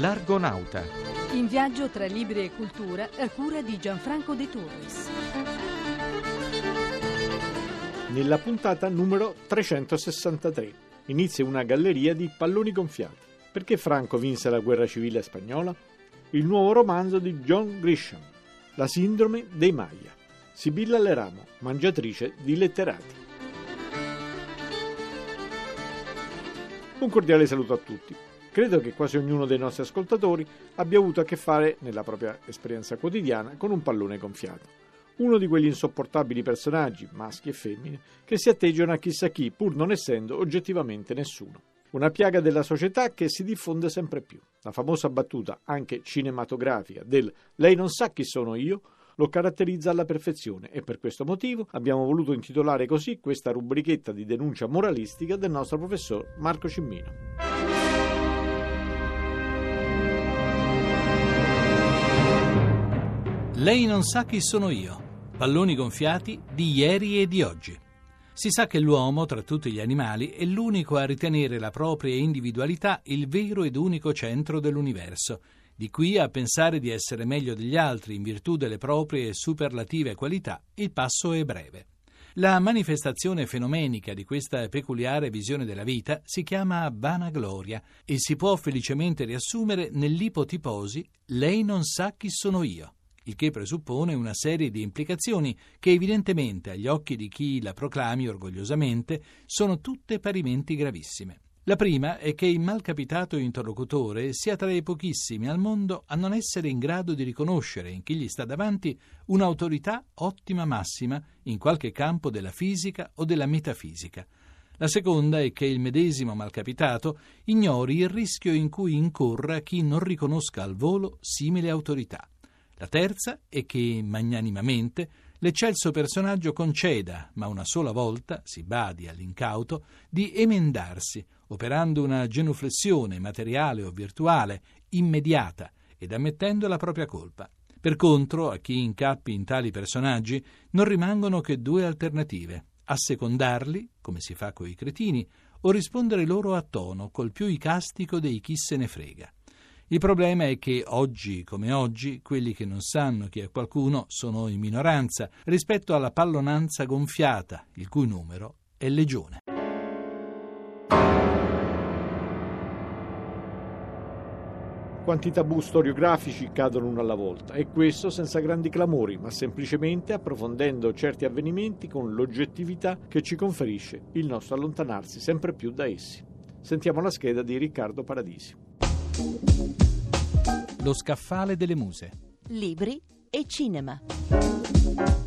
L'Argonauta. In viaggio tra libri e cultura a cura di Gianfranco De Torres. Nella puntata numero 363 inizia una galleria di palloni gonfiati. Perché Franco vinse la guerra civile spagnola? Il nuovo romanzo di John Grisham, La sindrome dei Maya. Sibilla Leramo, mangiatrice di letterati. Un cordiale saluto a tutti. Credo che quasi ognuno dei nostri ascoltatori abbia avuto a che fare, nella propria esperienza quotidiana, con un pallone gonfiato. Uno di quegli insopportabili personaggi, maschi e femmine, che si atteggiano a chissà chi, pur non essendo oggettivamente nessuno. Una piaga della società che si diffonde sempre più. La famosa battuta, anche cinematografica, del Lei non sa chi sono io, lo caratterizza alla perfezione e per questo motivo abbiamo voluto intitolare così questa rubrichetta di denuncia moralistica del nostro professor Marco Cimmino. Lei non sa chi sono io. Palloni gonfiati di ieri e di oggi. Si sa che l'uomo, tra tutti gli animali, è l'unico a ritenere la propria individualità il vero ed unico centro dell'universo di qui a pensare di essere meglio degli altri in virtù delle proprie superlative qualità, il passo è breve. La manifestazione fenomenica di questa peculiare visione della vita si chiama vanagloria e si può felicemente riassumere nell'ipotiposi lei non sa chi sono io, il che presuppone una serie di implicazioni che evidentemente agli occhi di chi la proclami orgogliosamente sono tutte parimenti gravissime. La prima è che il malcapitato interlocutore sia tra i pochissimi al mondo a non essere in grado di riconoscere in chi gli sta davanti un'autorità ottima massima in qualche campo della fisica o della metafisica. La seconda è che il medesimo malcapitato ignori il rischio in cui incorra chi non riconosca al volo simile autorità. La terza è che, magnanimamente, l'eccelso personaggio conceda, ma una sola volta, si badi all'incauto, di emendarsi, operando una genuflessione materiale o virtuale immediata ed ammettendo la propria colpa. Per contro, a chi incappi in tali personaggi non rimangono che due alternative: assecondarli, come si fa coi cretini, o rispondere loro a tono col più icastico dei chi se ne frega. Il problema è che oggi come oggi quelli che non sanno chi è qualcuno sono in minoranza rispetto alla pallonanza gonfiata, il cui numero è legione. Quanti tabù storiografici cadono uno alla volta, e questo senza grandi clamori, ma semplicemente approfondendo certi avvenimenti con l'oggettività che ci conferisce il nostro allontanarsi sempre più da essi. Sentiamo la scheda di Riccardo Paradisi. Lo scaffale delle muse. Libri e cinema.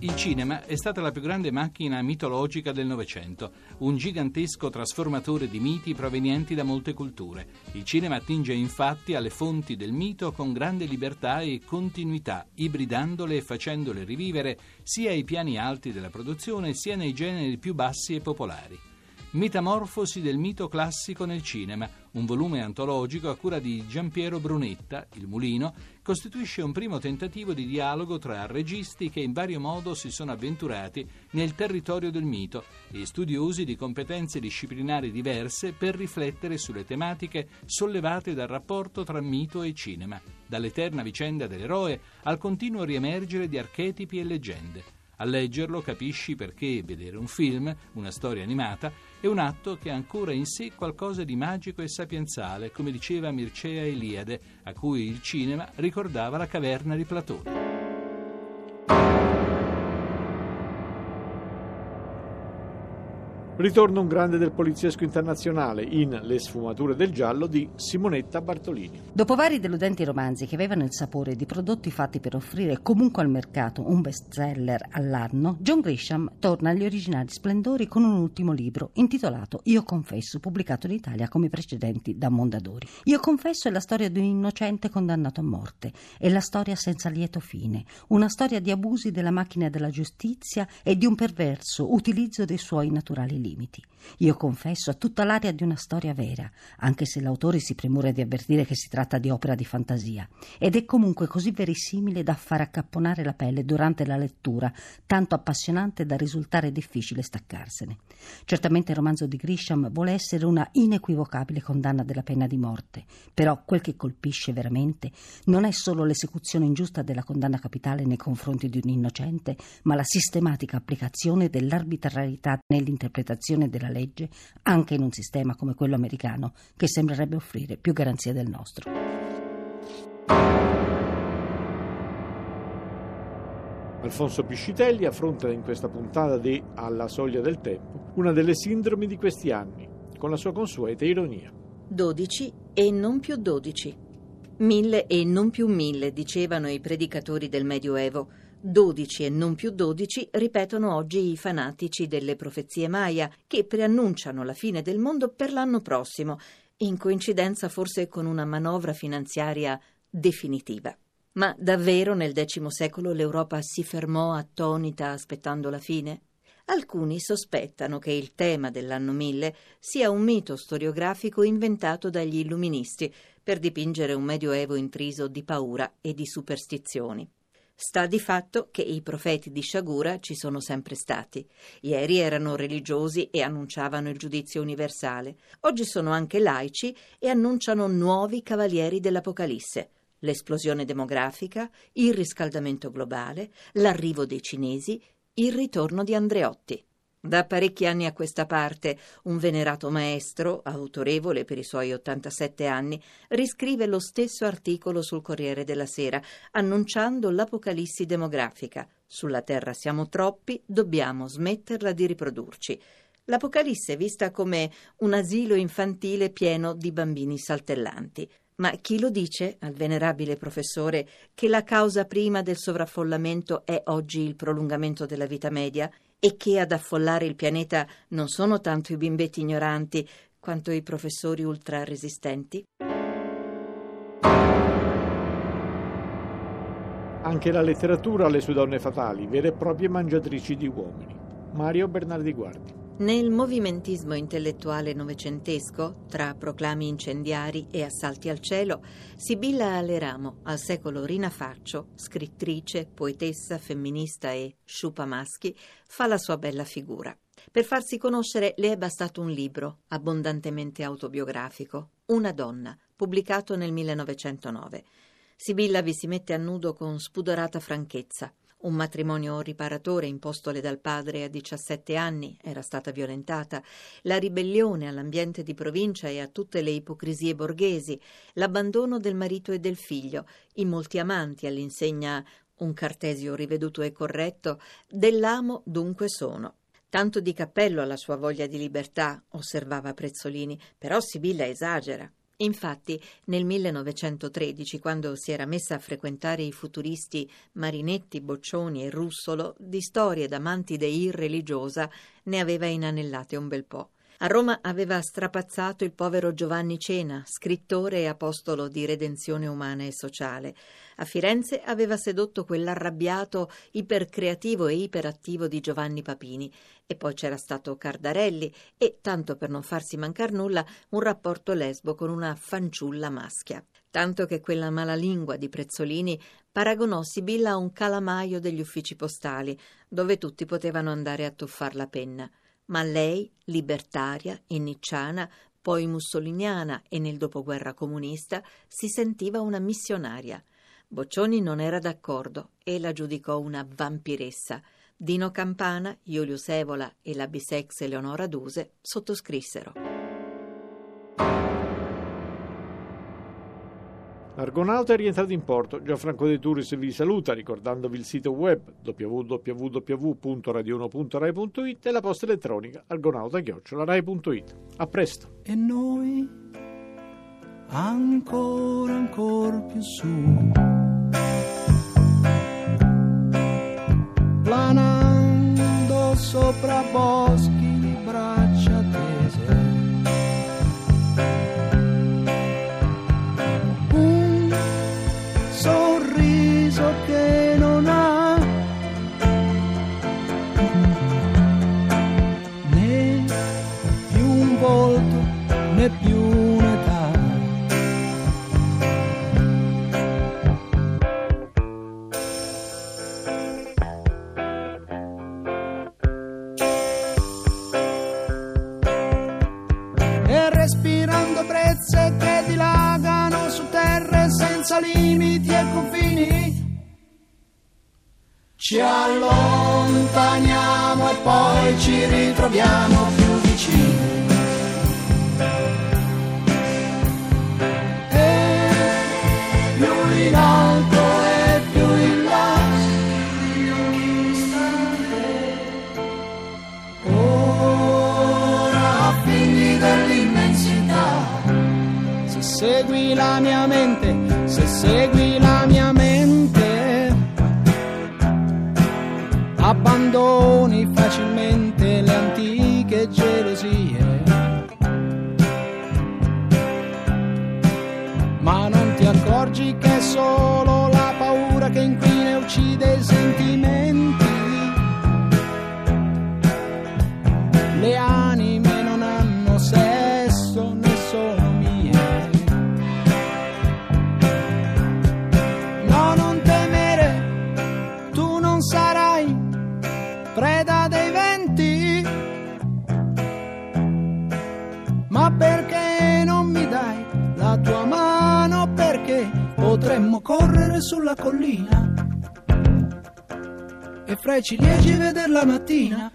Il cinema è stata la più grande macchina mitologica del Novecento, un gigantesco trasformatore di miti provenienti da molte culture. Il cinema attinge infatti alle fonti del mito con grande libertà e continuità, ibridandole e facendole rivivere sia ai piani alti della produzione sia nei generi più bassi e popolari. Metamorfosi del mito classico nel cinema, un volume antologico a cura di Giampiero Brunetta, Il Mulino, costituisce un primo tentativo di dialogo tra registi che in vario modo si sono avventurati nel territorio del mito e studiosi di competenze disciplinari diverse per riflettere sulle tematiche sollevate dal rapporto tra mito e cinema, dall'eterna vicenda dell'eroe al continuo riemergere di archetipi e leggende. A leggerlo capisci perché vedere un film, una storia animata, è un atto che ha ancora in sé qualcosa di magico e sapienziale, come diceva Mircea Eliade, a cui il cinema ricordava la caverna di Platone. Ritorna un grande del poliziesco internazionale in Le sfumature del giallo di Simonetta Bartolini. Dopo vari deludenti romanzi che avevano il sapore di prodotti fatti per offrire comunque al mercato un bestseller all'anno, John Grisham torna agli originali splendori con un ultimo libro intitolato Io confesso, pubblicato in Italia come i precedenti da Mondadori. Io confesso è la storia di un innocente condannato a morte, è la storia senza lieto fine, una storia di abusi della macchina della giustizia e di un perverso utilizzo dei suoi naturali limiti limiti. Io confesso, ha tutta l'aria di una storia vera, anche se l'autore si premura di avvertire che si tratta di opera di fantasia, ed è comunque così verisimile da far accapponare la pelle durante la lettura, tanto appassionante da risultare difficile staccarsene. Certamente il romanzo di Grisham vuole essere una inequivocabile condanna della pena di morte, però quel che colpisce veramente non è solo l'esecuzione ingiusta della condanna capitale nei confronti di un innocente, ma la sistematica applicazione dell'arbitrarietà nell'interpretazione della legge anche in un sistema come quello americano che sembrerebbe offrire più garanzie del nostro. Alfonso Piscitelli affronta in questa puntata di Alla soglia del tempo una delle sindromi di questi anni, con la sua consueta ironia. 12 e non più 12. Mille e non più mille, dicevano i predicatori del Medioevo. 12 e non più 12 ripetono oggi i fanatici delle profezie Maya, che preannunciano la fine del mondo per l'anno prossimo, in coincidenza forse con una manovra finanziaria definitiva. Ma davvero nel X secolo l'Europa si fermò attonita aspettando la fine? Alcuni sospettano che il tema dell'anno 1000 sia un mito storiografico inventato dagli illuministi per dipingere un medioevo intriso di paura e di superstizioni. Sta di fatto che i profeti di Sciagura ci sono sempre stati. Ieri erano religiosi e annunciavano il giudizio universale. Oggi sono anche laici e annunciano nuovi cavalieri dell'Apocalisse. L'esplosione demografica, il riscaldamento globale, l'arrivo dei cinesi, il ritorno di Andreotti. Da parecchi anni a questa parte, un venerato maestro, autorevole per i suoi 87 anni, riscrive lo stesso articolo sul Corriere della Sera, annunciando l'apocalissi demografica. Sulla Terra siamo troppi, dobbiamo smetterla di riprodurci. L'Apocalisse è vista come un asilo infantile pieno di bambini saltellanti. Ma chi lo dice al venerabile professore che la causa prima del sovraffollamento è oggi il prolungamento della vita media e che ad affollare il pianeta non sono tanto i bimbetti ignoranti quanto i professori ultra resistenti? Anche la letteratura ha le sue donne fatali, vere e proprie mangiatrici di uomini. Mario Bernardi Guardi. Nel movimentismo intellettuale novecentesco, tra proclami incendiari e assalti al cielo, Sibilla Aleramo, al secolo rinafaccio, scrittrice, poetessa, femminista e sciupa maschi, fa la sua bella figura. Per farsi conoscere le è bastato un libro, abbondantemente autobiografico, Una donna, pubblicato nel 1909. Sibilla vi si mette a nudo con spudorata franchezza. Un matrimonio riparatore impostole dal padre a 17 anni era stata violentata, la ribellione all'ambiente di provincia e a tutte le ipocrisie borghesi, l'abbandono del marito e del figlio, i molti amanti all'insegna un cartesio riveduto e corretto, dell'amo dunque sono. Tanto di cappello alla sua voglia di libertà, osservava Prezzolini, però Sibilla esagera. Infatti, nel 1913, quando si era messa a frequentare i futuristi Marinetti, Boccioni e Russolo, di storie d'amanti dei religiosa ne aveva inanellate un bel po'. A Roma aveva strapazzato il povero Giovanni Cena, scrittore e apostolo di redenzione umana e sociale. A Firenze aveva sedotto quell'arrabbiato, ipercreativo e iperattivo di Giovanni Papini. E poi c'era stato Cardarelli e, tanto per non farsi mancar nulla, un rapporto lesbo con una fanciulla maschia. Tanto che quella malalingua di Prezzolini paragonò Sibilla a un calamaio degli uffici postali, dove tutti potevano andare a tuffar la penna ma lei, libertaria e nicciana, poi mussoliniana e nel dopoguerra comunista, si sentiva una missionaria. Boccioni non era d'accordo e la giudicò una vampiressa. Dino Campana, Iulius Evola e la bisex Eleonora Duse sottoscrissero. L'Argonauta è rientrato in porto. Gianfranco De Turis vi saluta ricordandovi il sito web www.radio1.rai.it e la posta elettronica argonauta-rai.it. A presto. E noi ancora, ancora più su. un volto né più un'età. E respirando prezze che dilagano su terre senza limiti e confini. Ci allontaniamo e poi ci ritroviamo mia mente, se segui la mia mente, abbandoni facilmente le antiche gelosie. Ma non ti accorgi che è solo la paura che inquina e uccide i sentimenti. Sulla collina e fra i ciliegi vedere la mattina.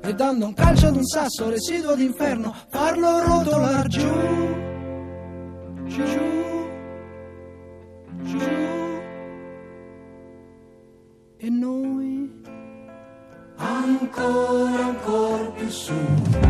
E dando un calcio ad un sasso residuo d'inferno, farlo rotolar giù, giù, giù. E noi ancora, ancora più su.